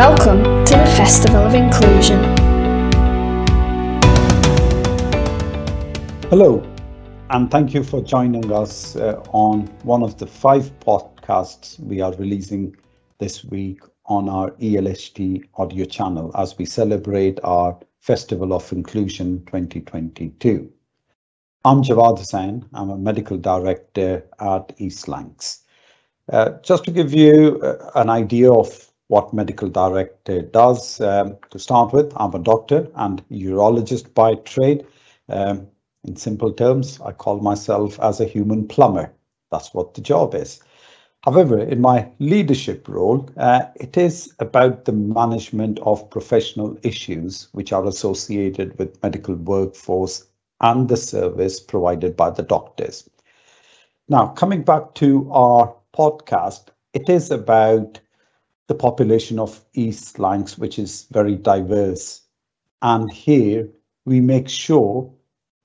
Welcome to the Festival of Inclusion. Hello, and thank you for joining us uh, on one of the five podcasts we are releasing this week on our ELHT audio channel as we celebrate our Festival of Inclusion 2022. I'm Jawad Husain. I'm a medical director at East Lancs. Uh, just to give you uh, an idea of what medical director does, um, to start with, I'm a doctor and urologist by trade. Um, in simple terms, I call myself as a human plumber. That's what the job is. However, in my leadership role, uh, it is about the management of professional issues which are associated with medical workforce and the service provided by the doctors. Now, coming back to our podcast, it is about the population of East Lancs, which is very diverse. And here we make sure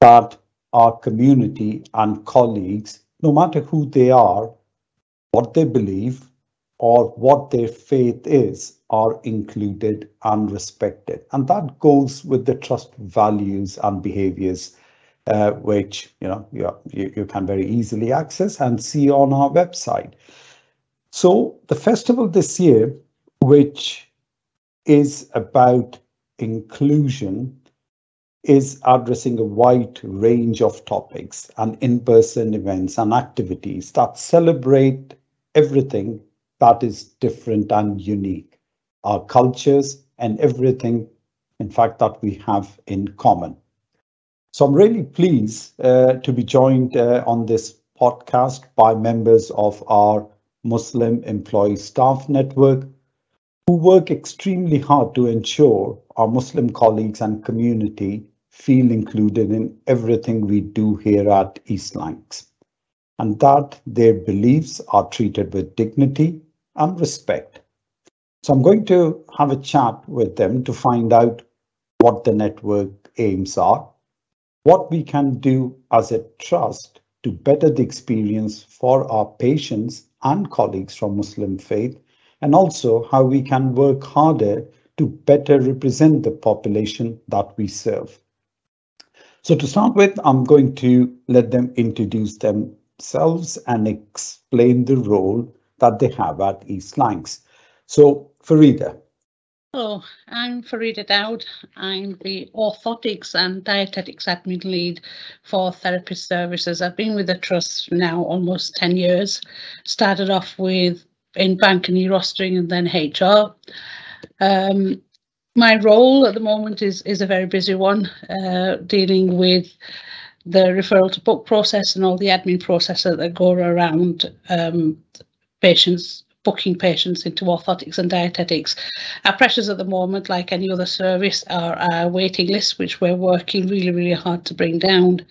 that our community and colleagues, no matter who they are, what they believe, or what their faith is, are included and respected. And that goes with the trust values and behaviors uh, which you know you, you, you can very easily access and see on our website. So the festival this year, which is about inclusion, is addressing a wide range of topics and in-person events and activities that celebrate everything that is different and unique, our cultures and everything, in fact, that we have in common. So I'm really pleased uh, to be joined uh, on this podcast by members of our Muslim Employee Staff Network who work extremely hard to ensure our Muslim colleagues and community feel included in everything we do here at East Lancs and that their beliefs are treated with dignity and respect. So I'm going to have a chat with them to find out what the network aims are what we can do as a trust to better the experience for our patients and colleagues from Muslim faith, and also how we can work harder to better represent the population that we serve. So to start with, I'm going to let them introduce themselves and explain the role that they have at East. So Farida, Hello, I'm Farida Dowd. I'm the orthotics and dietetics admin lead for Therapy services. I've been with the trust now almost 10 years. Started off with in bank and e-rostering and then HR. Um, my role at the moment is is a very busy one, uh, dealing with the referral to book process and all the admin processes that go around um, patients booking patients into orthotics and dietetics. Our pressures at the moment, like any other service, are our waiting lists, which we're working really, really hard to bring down.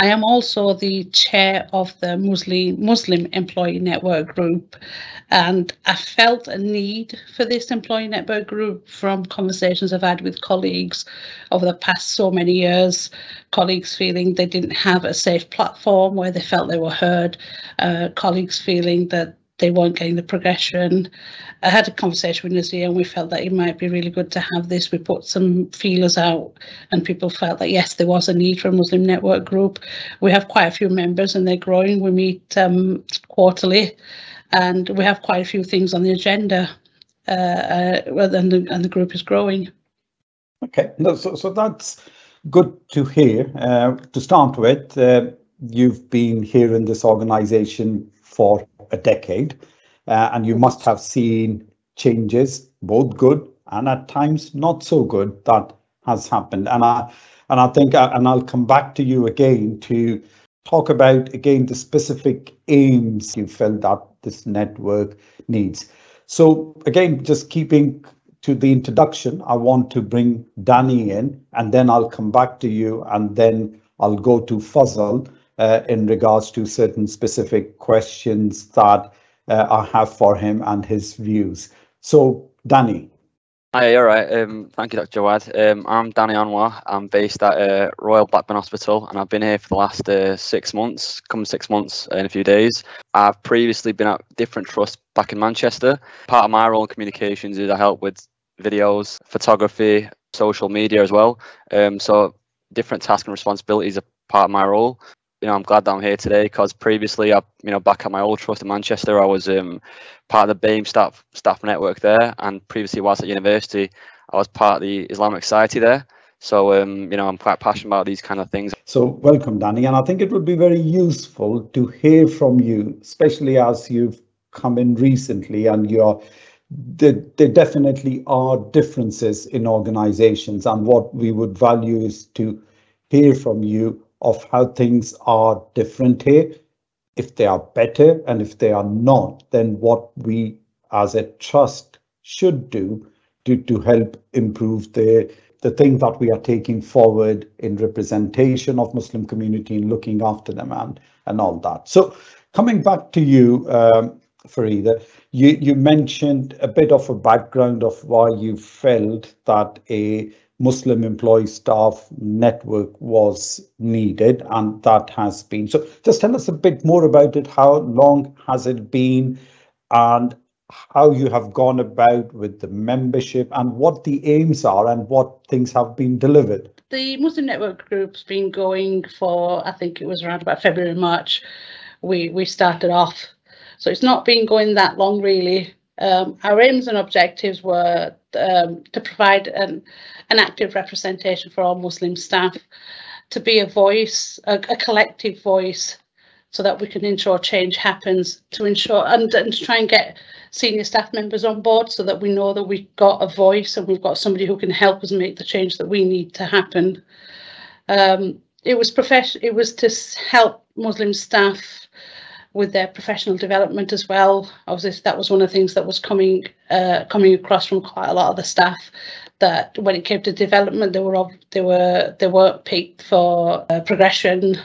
I am also the chair of the Muslim Muslim Employee Network Group, and I felt a need for this employee network group from conversations I've had with colleagues over the past so many years. Colleagues feeling they didn't have a safe platform where they felt they were heard. Uh, colleagues feeling that they weren't getting the progression. I had a conversation with Nazir and we felt that it might be really good to have this. We put some feelers out and people felt that yes, there was a need for a Muslim network group. We have quite a few members and they're growing. We meet um, quarterly and we have quite a few things on the agenda uh, uh, and, the, and the group is growing. Okay, no, so, so that's good to hear. Uh, to start with, uh, you've been here in this organization for a decade, uh, and you must have seen changes, both good and at times not so good, that has happened. And I and I think, uh, and I'll come back to you again to talk about again the specific aims you felt that this network needs. So again, just keeping to the introduction, I want to bring Danny in, and then I'll come back to you, and then I'll go to Fazal uh, in regards to certain specific questions that uh, I have for him and his views. So, Danny. Hi, all right. Um, thank you, Dr. Jawad. Um, I'm Danny Anwar. I'm based at uh, Royal Blackburn Hospital, and I've been here for the last uh, six months, come six months in a few days. I've previously been at different trusts back in Manchester. Part of my role in communications is I help with videos, photography, social media as well. Um, so different tasks and responsibilities are part of my role you know, I'm glad that I'm here today because previously, I, you know, back at my old trust in Manchester, I was um, part of the BAME staff staff network there, and previously whilst at university, I was part of the Islamic Society there. So, um, you know, I'm quite passionate about these kind of things. So, welcome, Danny, and I think it would be very useful to hear from you, especially as you've come in recently and you're there, there definitely are differences in organizations and what we would value is to hear from you of how things are different here, if they are better, and if they are not, then what we as a trust should do to, to help improve the the thing that we are taking forward in representation of Muslim community and looking after them and and all that. So coming back to you, um, Farida, you, you mentioned a bit of a background of why you felt that a Muslim employee staff network was needed, and that has been. So, just tell us a bit more about it. How long has it been, and how you have gone about with the membership, and what the aims are, and what things have been delivered? The Muslim Network Group's been going for, I think it was around about February, March. We we started off, so it's not been going that long really. Um, our aims and objectives were um, to provide an, an active representation for all Muslim staff, to be a voice, a, a collective voice, so that we can ensure change happens, to ensure and, and to try and get senior staff members on board so that we know that we've got a voice and we've got somebody who can help us make the change that we need to happen. Um, it was profession. It was to help Muslim staff with their professional development as well. Obviously, that was one of the things that was coming uh, coming across from quite a lot of the staff. That when it came to development, they were they were they weren't picked for uh, progression.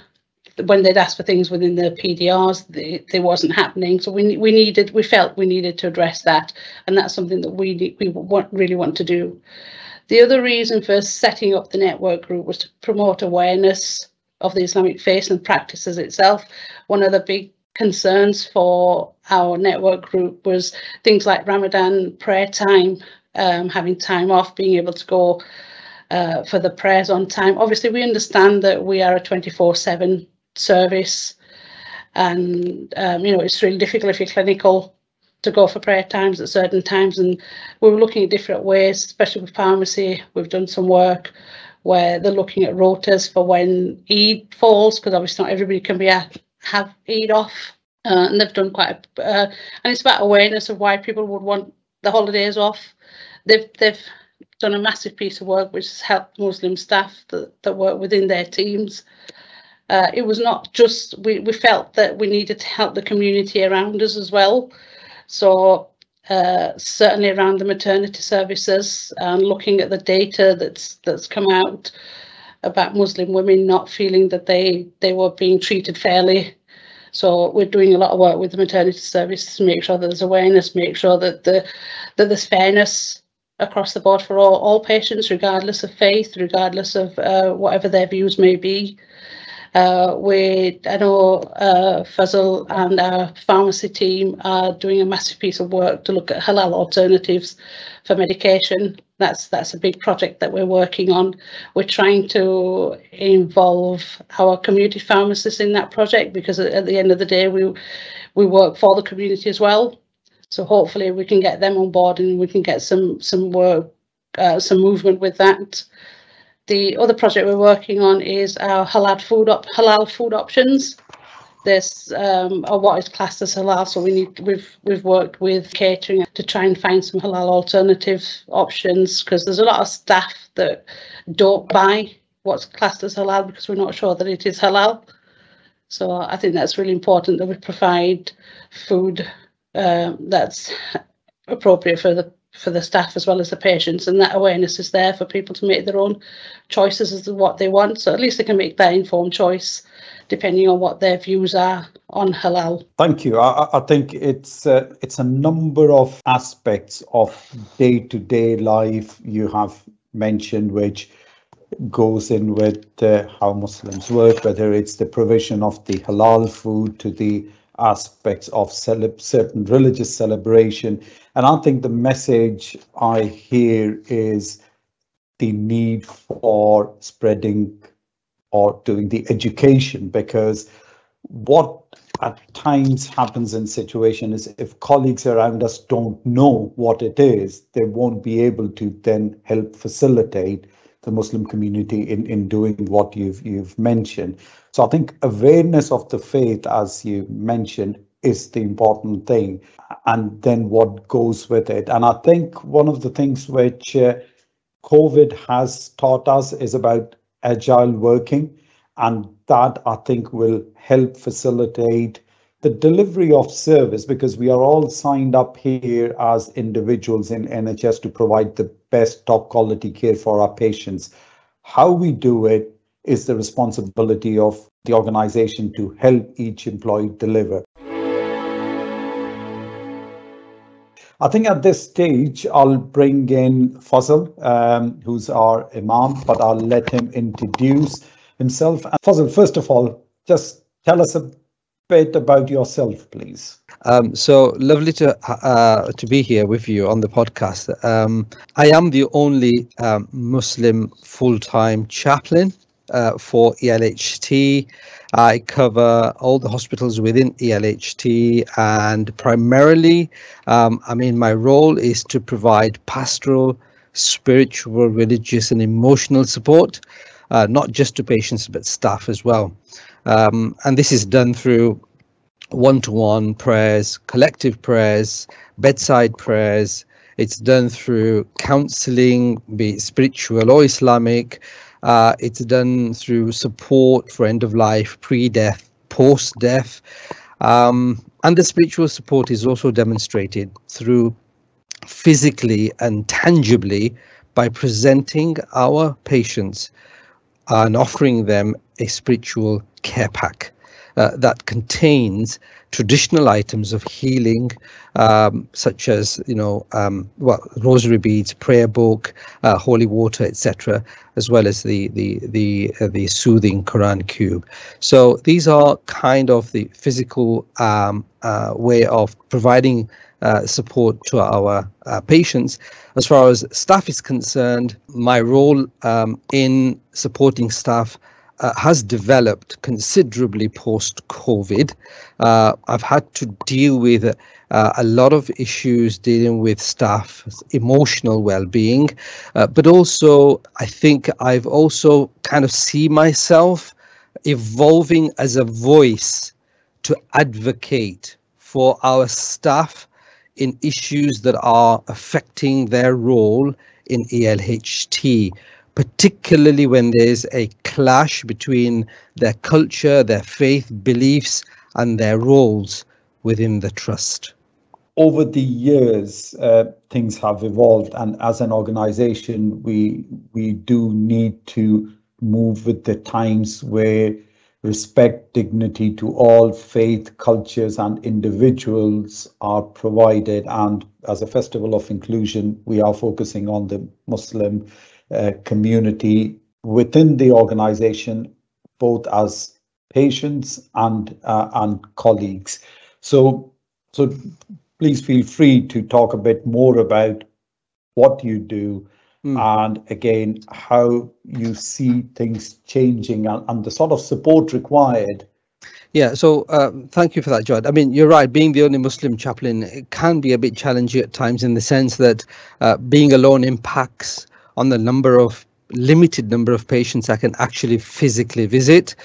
When they'd asked for things within the PDRs, they, they wasn't happening. So we we needed we felt we needed to address that, and that's something that we we want really want to do. The other reason for setting up the network group was to promote awareness of the Islamic faith and practices itself. One of the big concerns for our network group was things like Ramadan prayer time, um, having time off, being able to go uh, for the prayers on time. Obviously, we understand that we are a 24 7 service, and um, you know it's really difficult if you're clinical to go for prayer times at certain times. And we were looking at different ways, especially with pharmacy. We've done some work where they're looking at rotas for when Eid falls, because obviously not everybody can be at have Eid off, uh, and they've done quite. A, uh, and it's about awareness of why people would want the holidays off. They've they've done a massive piece of work which has helped Muslim staff that, that work within their teams. Uh, it was not just we, we felt that we needed to help the community around us as well. So uh, certainly around the maternity services and looking at the data that's that's come out about Muslim women not feeling that they they were being treated fairly. So we're doing a lot of work with the maternity service to make sure that there's awareness, make sure that the that there's fairness across the board for all, all patients, regardless of faith, regardless of uh, whatever their views may be. Uh, we, I know uh, Fazal and our pharmacy team are doing a massive piece of work to look at halal alternatives for medication. That's that's a big project that we're working on. We're trying to involve our community pharmacists in that project because at the end of the day, we we work for the community as well. So hopefully we can get them on board and we can get some some work, uh, some movement with that the other project we're working on is our halal food op halal food options. This um, or what is classed as halal. So we need we've we've worked with catering to try and find some halal alternative options because there's a lot of staff that don't buy what's classed as halal because we're not sure that it is halal. So I think that's really important that we provide food uh, that's appropriate for the for the staff as well as the patients and that awareness is there for people to make their own choices as to what they want so at least they can make that informed choice depending on what their views are on halal. Thank you. I, I think it's uh, it's a number of aspects of day to day life you have mentioned, which goes in with uh, how Muslims work, whether it's the provision of the halal food to the aspects of certain religious celebration. And I think the message I hear is the need for spreading or doing the education because what at times happens in situation is if colleagues around us don't know what it is they won't be able to then help facilitate the muslim community in in doing what you've you've mentioned. So i think awareness of the faith as you mentioned is the important thing and then what goes with it. And i think one of the things which uh, COVID has taught us is about agile working, and that I think will help facilitate the delivery of service because we are all signed up here as individuals in NHS to provide the best top quality care for our patients. How we do it is the responsibility of the organization to help each employee deliver. I think at this stage, I'll bring in Fazal, um, who's our Imam, but I'll let him introduce himself. Fazal, first of all, just tell us a bit about yourself, please. Um, so lovely to uh, to be here with you on the podcast. Um, I am the only um, Muslim full-time chaplain uh, for ELHT. I cover all the hospitals within ELHT, and primarily, um, I mean, my role is to provide pastoral, spiritual, religious, and emotional support, uh, not just to patients but staff as well. Um, and this is done through one-to-one prayers, collective prayers, bedside prayers. It's done through counseling, be it spiritual or Islamic, uh, it's done through support for end of life, pre death, post death. Um, and the spiritual support is also demonstrated through physically and tangibly by presenting our patients and offering them a spiritual care pack uh, that contains traditional items of healing, um, such as you know, um, well, rosary beads, prayer book, uh, holy water, etc., as well as the the the uh, the soothing Quran cube. So these are kind of the physical um, uh, way of providing. Uh, support to our uh, patients. As far as staff is concerned, my role um, in supporting staff uh, has developed considerably post COVID. Uh, I've had to deal with uh, a lot of issues dealing with staff emotional well-being, uh, but also I think I've also kind of see myself evolving as a voice to advocate for our staff in issues that are affecting their role in ELHT particularly when there's a clash between their culture, their faith, beliefs, and their roles within the trust. Over the years, uh, things have evolved, and as an organization, we we do need to move with the times where respect, dignity to all faith, cultures, and individuals are provided. And as a festival of inclusion, we are focusing on the Muslim uh, community within the organization, both as patients and uh, and colleagues. So, so please feel free to talk a bit more about what you do mm. and again how you see things changing and, and the sort of support required yeah, so uh, thank you for that, Jawad. I mean, you're right. Being the only Muslim chaplain can be a bit challenging at times in the sense that uh, being alone impacts on the number of limited number of patients I can actually physically visit.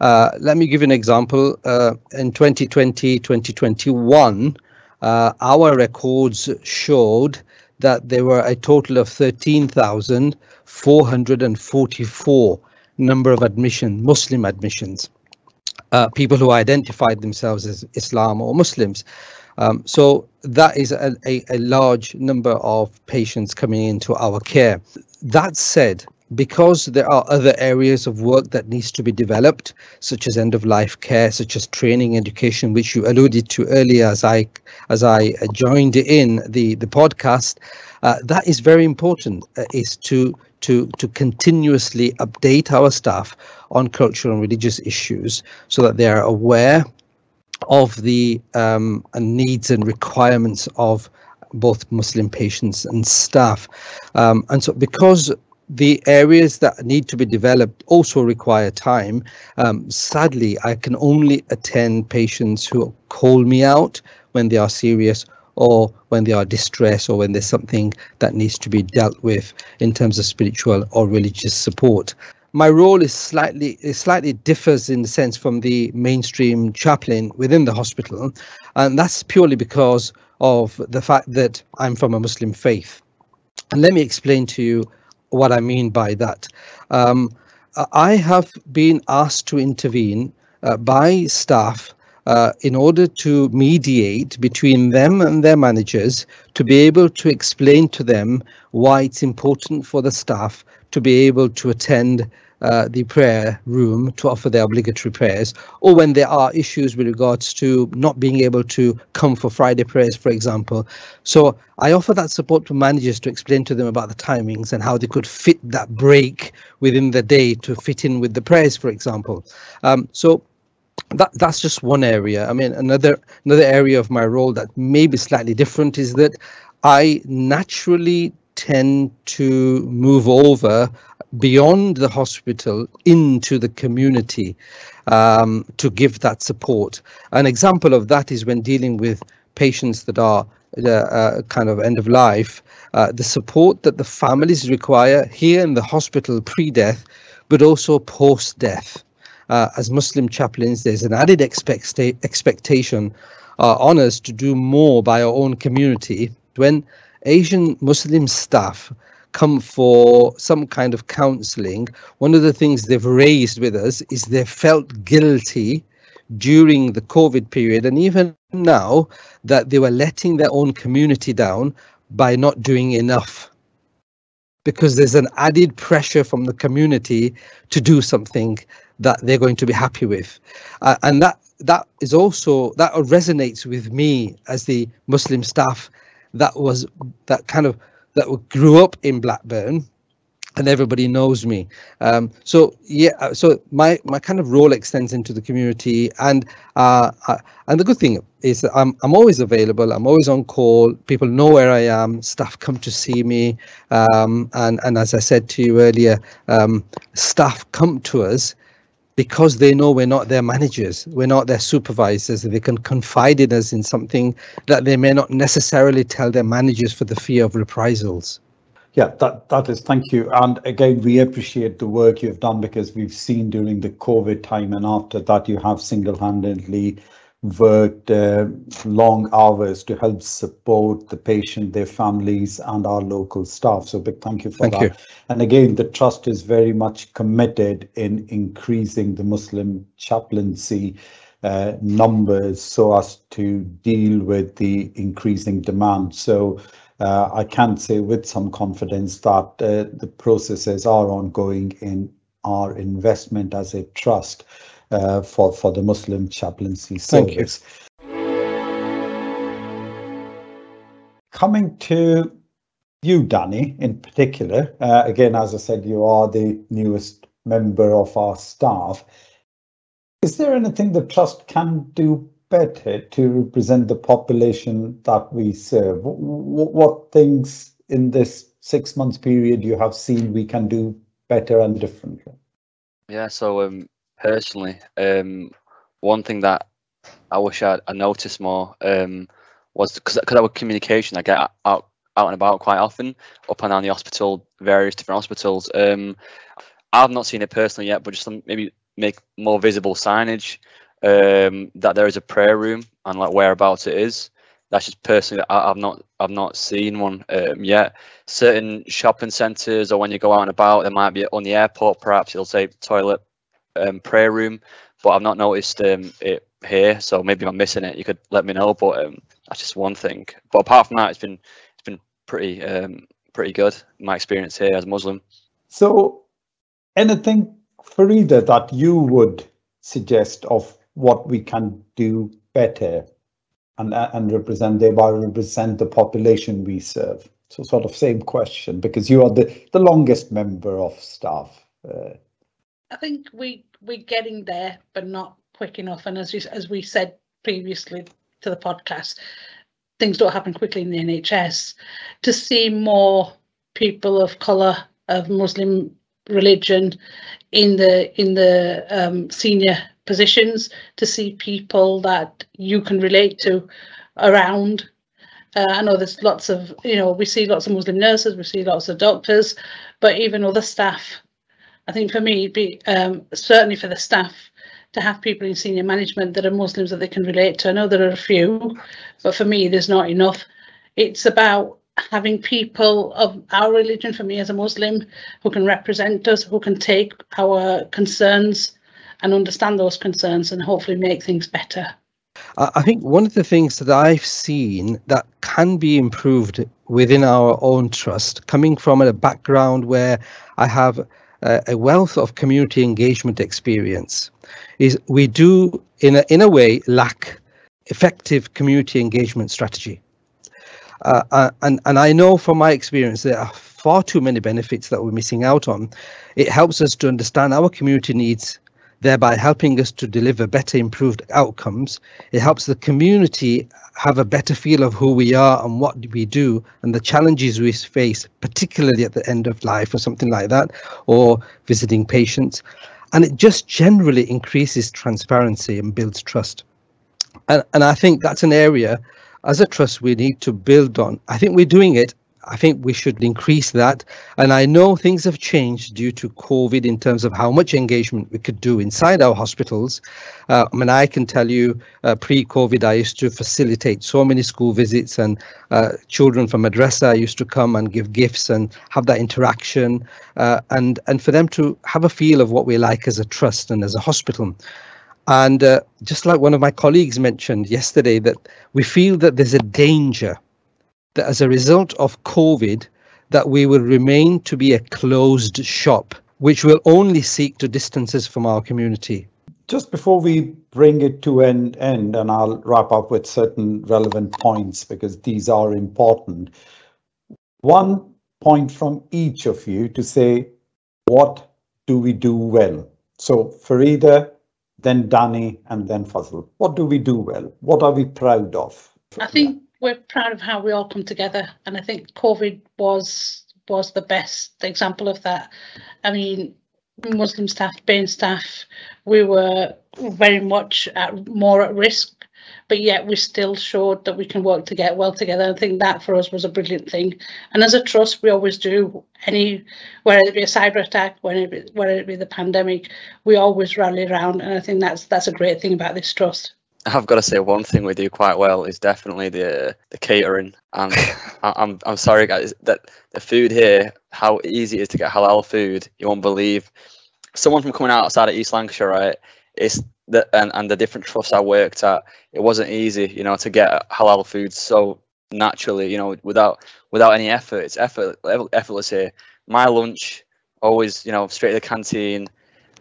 Uh, let me give an example. Uh, in 2020, 2021, uh, our records showed that there were a total of 13,444 number of admission, Muslim admissions, uh, people who identified themselves as Islam or Muslims. Um, so that is a, a, a, large number of patients coming into our care. That said, because there are other areas of work that needs to be developed, such as end of life care, such as training education, which you alluded to earlier as I as I joined in the the podcast, uh, that is very important. Uh, is to to to continuously update our staff on cultural and religious issues so that they are aware of the um, needs and requirements of both Muslim patients and staff. Um, and so because the areas that need to be developed also require time. Um, sadly, I can only attend patients who call me out when they are serious or when they are distressed or when there's something that needs to be dealt with in terms of spiritual or religious support. My role is slightly is slightly differs in the sense from the mainstream chaplain within the hospital, and that's purely because of the fact that I'm from a Muslim faith. And let me explain to you what I mean by that. Um, I have been asked to intervene uh, by staff uh, in order to mediate between them and their managers to be able to explain to them why it's important for the staff to be able to attend uh, the prayer room to offer their obligatory prayers, or when there are issues with regards to not being able to come for Friday prayers, for example. So I offer that support to managers to explain to them about the timings and how they could fit that break within the day to fit in with the prayers, for example. Um, so that that's just one area. I mean, another another area of my role that may be slightly different is that I naturally tend to move over beyond the hospital into the community um, to give that support. An example of that is when dealing with patients that are uh, uh, kind of end of life, uh, the support that the families require here in the hospital pre-death, but also post-death. Uh, as Muslim chaplains, there's an added expect expectation uh, on us to do more by our own community. When Asian Muslim staff come for some kind of counseling, one of the things they've raised with us is they felt guilty during the COVID period and even now that they were letting their own community down by not doing enough. Because there's an added pressure from the community to do something that they're going to be happy with. Uh, and that that is also that resonates with me as the Muslim staff that was that kind of that grew up in Blackburn and everybody knows me. Um, so yeah, uh, so my my kind of role extends into the community, and uh, uh, and the good thing is that I'm I'm always available. I'm always on call. People know where I am. Staff come to see me, um, and and as I said to you earlier, um, staff come to us because they know we're not their managers, we're not their supervisors, they can confide in us in something that they may not necessarily tell their managers for the fear of reprisals. Yeah, that that is thank you. And again, we appreciate the work you've done because we've seen during the COVID time and after that you have single-handedly worked uh, long hours to help support the patient, their families, and our local staff. So big thank you for thank that. You. And again, the trust is very much committed in increasing the Muslim chaplaincy uh, numbers so as to deal with the increasing demand. So uh, I can say with some confidence that uh, the processes are ongoing in our investment as a trust uh, for for the Muslim chaplaincy service. Thank you. Coming to you, Danny, in particular, uh, again, as I said, you are the newest member of our staff. Is there anything the trust can do better to represent the population that we serve? What, what things in this six months period you have seen we can do better and differently? Yeah, so um, personally, um, one thing that I wish I, I noticed more um, was because because our communication, I get out out and about quite often, up and down the hospital, various different hospitals. Um, I've not seen it personally yet, but just some, maybe make more visible signage um, that there is a prayer room and like whereabouts it is. That's just personally I, have not I've not seen one um, yet. Certain shopping centres or when you go out and about, there might be on the airport perhaps it'll say toilet um, prayer room, but I've not noticed um, it here. So maybe I'm missing it. You could let me know. But um, that's just one thing. But apart from that, it's been it's been pretty um, pretty good. My experience here as a Muslim. So, anything, Farida, that you would suggest of what we can do better and, and represent, thereby represent the population we serve? So, sort of same question because you are the, the longest member of staff. Uh, I think we we're getting there, but not quick enough. And as you, as we said previously to the podcast, things don't happen quickly in the NHS. To see more people of colour, of Muslim religion, in the in the um, senior positions, to see people that you can relate to around. Uh, I know there's lots of, you know, we see lots of Muslim nurses, we see lots of doctors, but even other staff. I think for me, be um, certainly for the staff, to have people in senior management that are Muslims that they can relate to. I know there are a few, but for me, there's not enough. It's about having people of our religion, for me as a Muslim, who can represent us, who can take our concerns and understand those concerns and hopefully make things better. I think one of the things that I've seen that can be improved within our own trust, coming from a background where I have a wealth of community engagement experience, is we do in a, in a way lack effective community engagement strategy. Uh, uh, and and I know from my experience there are far too many benefits that we're missing out on. It helps us to understand our community needs, thereby helping us to deliver better, improved outcomes. It helps the community have a better feel of who we are and what we do and the challenges we face, particularly at the end of life or something like that, or visiting patients. And it just generally increases transparency and builds trust. And, and I think that's an area as a trust we need to build on. I think we're doing it I think we should increase that. And I know things have changed due to COVID in terms of how much engagement we could do inside our hospitals. Uh, I mean, I can tell you uh, pre COVID, I used to facilitate so many school visits, and uh, children from madrasa used to come and give gifts and have that interaction, uh, and, and for them to have a feel of what we like as a trust and as a hospital. And uh, just like one of my colleagues mentioned yesterday, that we feel that there's a danger that as a result of COVID, that we will remain to be a closed shop, which will only seek to distance us from our community. Just before we bring it to an end, and I'll wrap up with certain relevant points because these are important. One point from each of you to say, what do we do well? So Farida, then Danny, and then Fazal. What do we do well? What are we proud of? I think we're proud of how we all come together, and I think COVID was was the best example of that. I mean, Muslim staff, BAME staff, we were very much at more at risk, but yet we still showed that we can work to get well together. I think that for us was a brilliant thing. And as a trust, we always do any, whether it be a cyber attack, whether it be, whether it be the pandemic, we always rally around. And I think that's that's a great thing about this trust. I've got to say one thing we do quite well is definitely the the catering. And I'm I'm sorry guys that the food here, how easy it is to get halal food, you won't believe. Someone from coming outside of East Lancashire, right? It's the and, and the different trusts I worked at, it wasn't easy, you know, to get halal food so naturally, you know, without without any effort. It's effort effortless here. My lunch always, you know, straight to the canteen.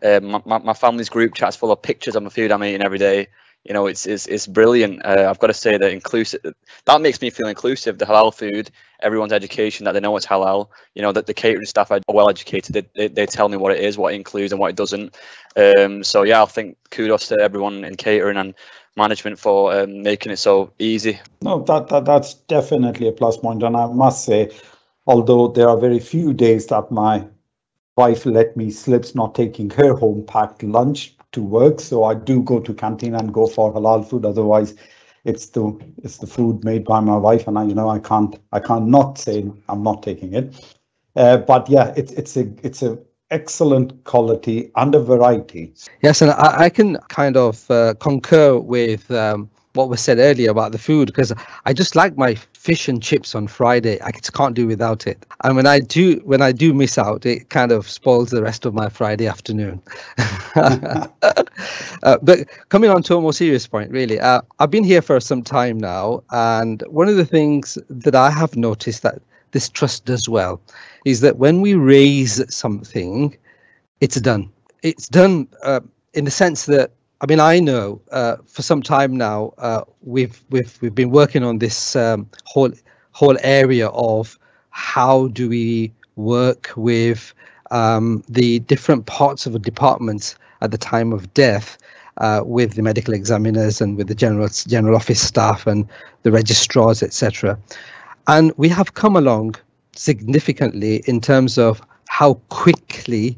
Uh, my, my, my family's group chat's full of pictures of the food I'm eating every day you know, it's it's, it's brilliant. Uh, I've got to say that inclusive that makes me feel inclusive. The halal food, everyone's education that they know it's halal. You know that the catering staff are well educated. They, they, they tell me what it is, what it includes, and what it doesn't. Um, so yeah, I think kudos to everyone in catering and management for um, making it so easy. No, that, that that's definitely a plus point, and I must say, although there are very few days that my wife let me slips not taking her home packed lunch to work. So I do go to canteen and go for halal food. Otherwise, it's the it's the food made by my wife, and I you know I can't I can't not say I'm not taking it. Uh, but yeah, it's it's a it's a excellent quality and a variety. Yes, and I, I can kind of uh, concur with um, what was said earlier about the food because I just like my fish and chips on Friday. I just can't do without it. And when I do when I do miss out, it kind of spoils the rest of my Friday afternoon. uh, but coming on to a more serious point, really, uh, I've been here for some time now, and one of the things that I have noticed that this trust does well is that when we raise something, it's done. It's done uh, in the sense that I mean I know uh, for some time now uh, we've we've we've been working on this um, whole whole area of how do we work with um, the different parts of a department at the time of death uh, with the medical examiners and with the general general office staff and the registrars, etc. And we have come along significantly in terms of how quickly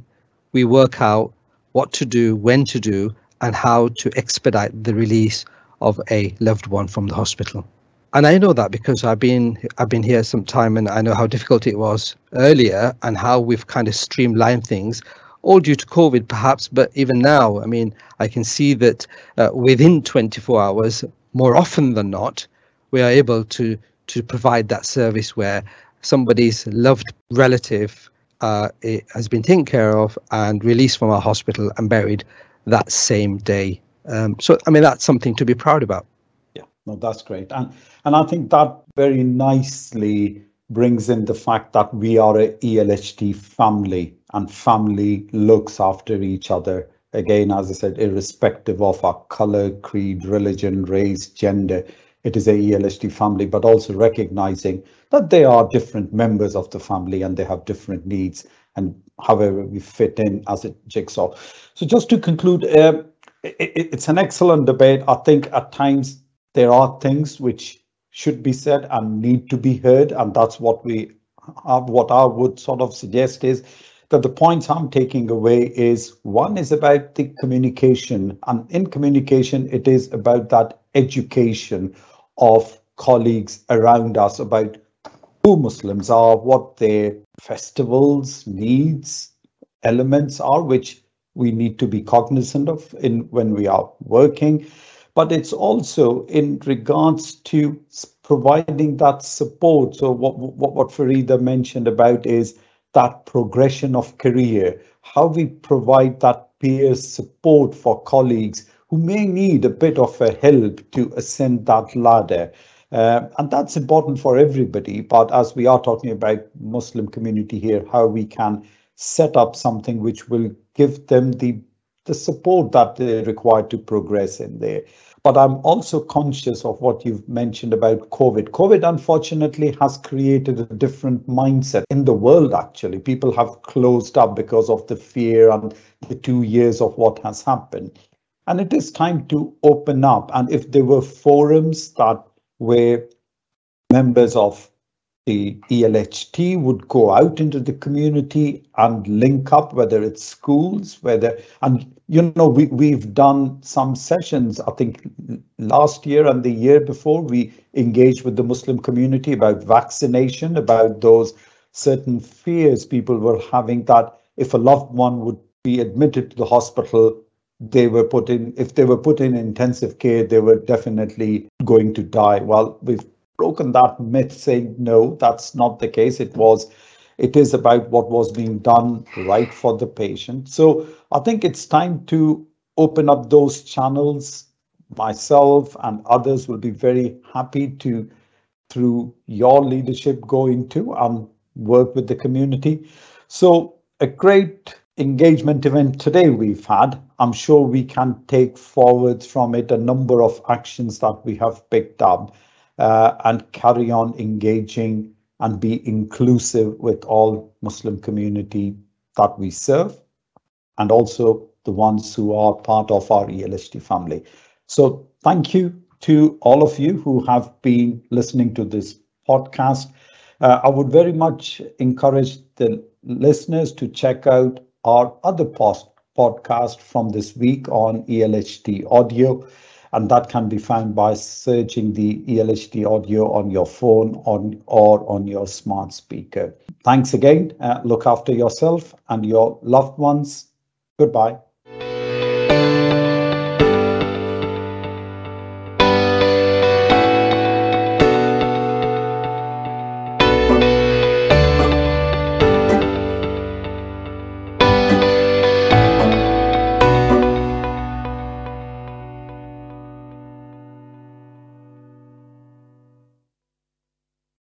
we work out what to do, when to do, and how to expedite the release of a loved one from the hospital. And I know that because I've been I've been here some time and I know how difficult it was earlier and how we've kind of streamlined things all due to COVID, perhaps, but even now, I mean, I can see that uh, within 24 hours, more often than not, we are able to to provide that service where somebody's loved relative uh, has been taken care of and released from our hospital and buried that same day. Um, so, I mean, that's something to be proud about. Yeah, no, that's great, and and I think that very nicely brings in the fact that we are a ELHT family and family looks after each other. Again, as I said, irrespective of our color, creed, religion, race, gender, it is a ELHT family, but also recognizing that they are different members of the family and they have different needs and however we fit in as a jigsaw. So just to conclude, uh, it, it's an excellent debate. I think at times there are things which should be said and need to be heard. And that's what we have, what I would sort of suggest is that the points I'm taking away is one is about the communication. And in communication, it is about that education of colleagues around us about who Muslims are, what their festivals, needs, elements are, which we need to be cognizant of in when we are working but it's also in regards to providing that support. So what, what, what Farida mentioned about is that progression of career, how we provide that peer support for colleagues who may need a bit of a help to ascend that ladder. Uh, and that's important for everybody. But as we are talking about Muslim community here, how we can set up something which will give them the the support that they require to progress in there. But I'm also conscious of what you've mentioned about COVID. COVID, unfortunately, has created a different mindset in the world, actually. People have closed up because of the fear and the two years of what has happened. And it is time to open up. And if there were forums that were members of the ELHT would go out into the community and link up, whether it's schools, whether, and you know, we, we've done some sessions, I think last year and the year before, we engaged with the Muslim community about vaccination, about those certain fears people were having that if a loved one would be admitted to the hospital, they were put in, if they were put in intensive care, they were definitely going to die. Well, we've broken that myth saying no that's not the case. It was it is about what was being done right for the patient. So i think it's time to open up those channels. Myself and others will be very happy to through your leadership go into and work with the community. So a great engagement event today we've had i'm sure we can take forward from it a number of actions that we have picked up uh, and carry on engaging and be inclusive with all Muslim community that we serve and also the ones who are part of our ELHT family. So thank you to all of you who have been listening to this podcast. Uh, I would very much encourage the listeners to check out our other post podcast from this week on ELHT audio and that can be found by searching the ELHT audio on your phone on, or on your smart speaker. Thanks again. Uh, look after yourself and your loved ones. Goodbye.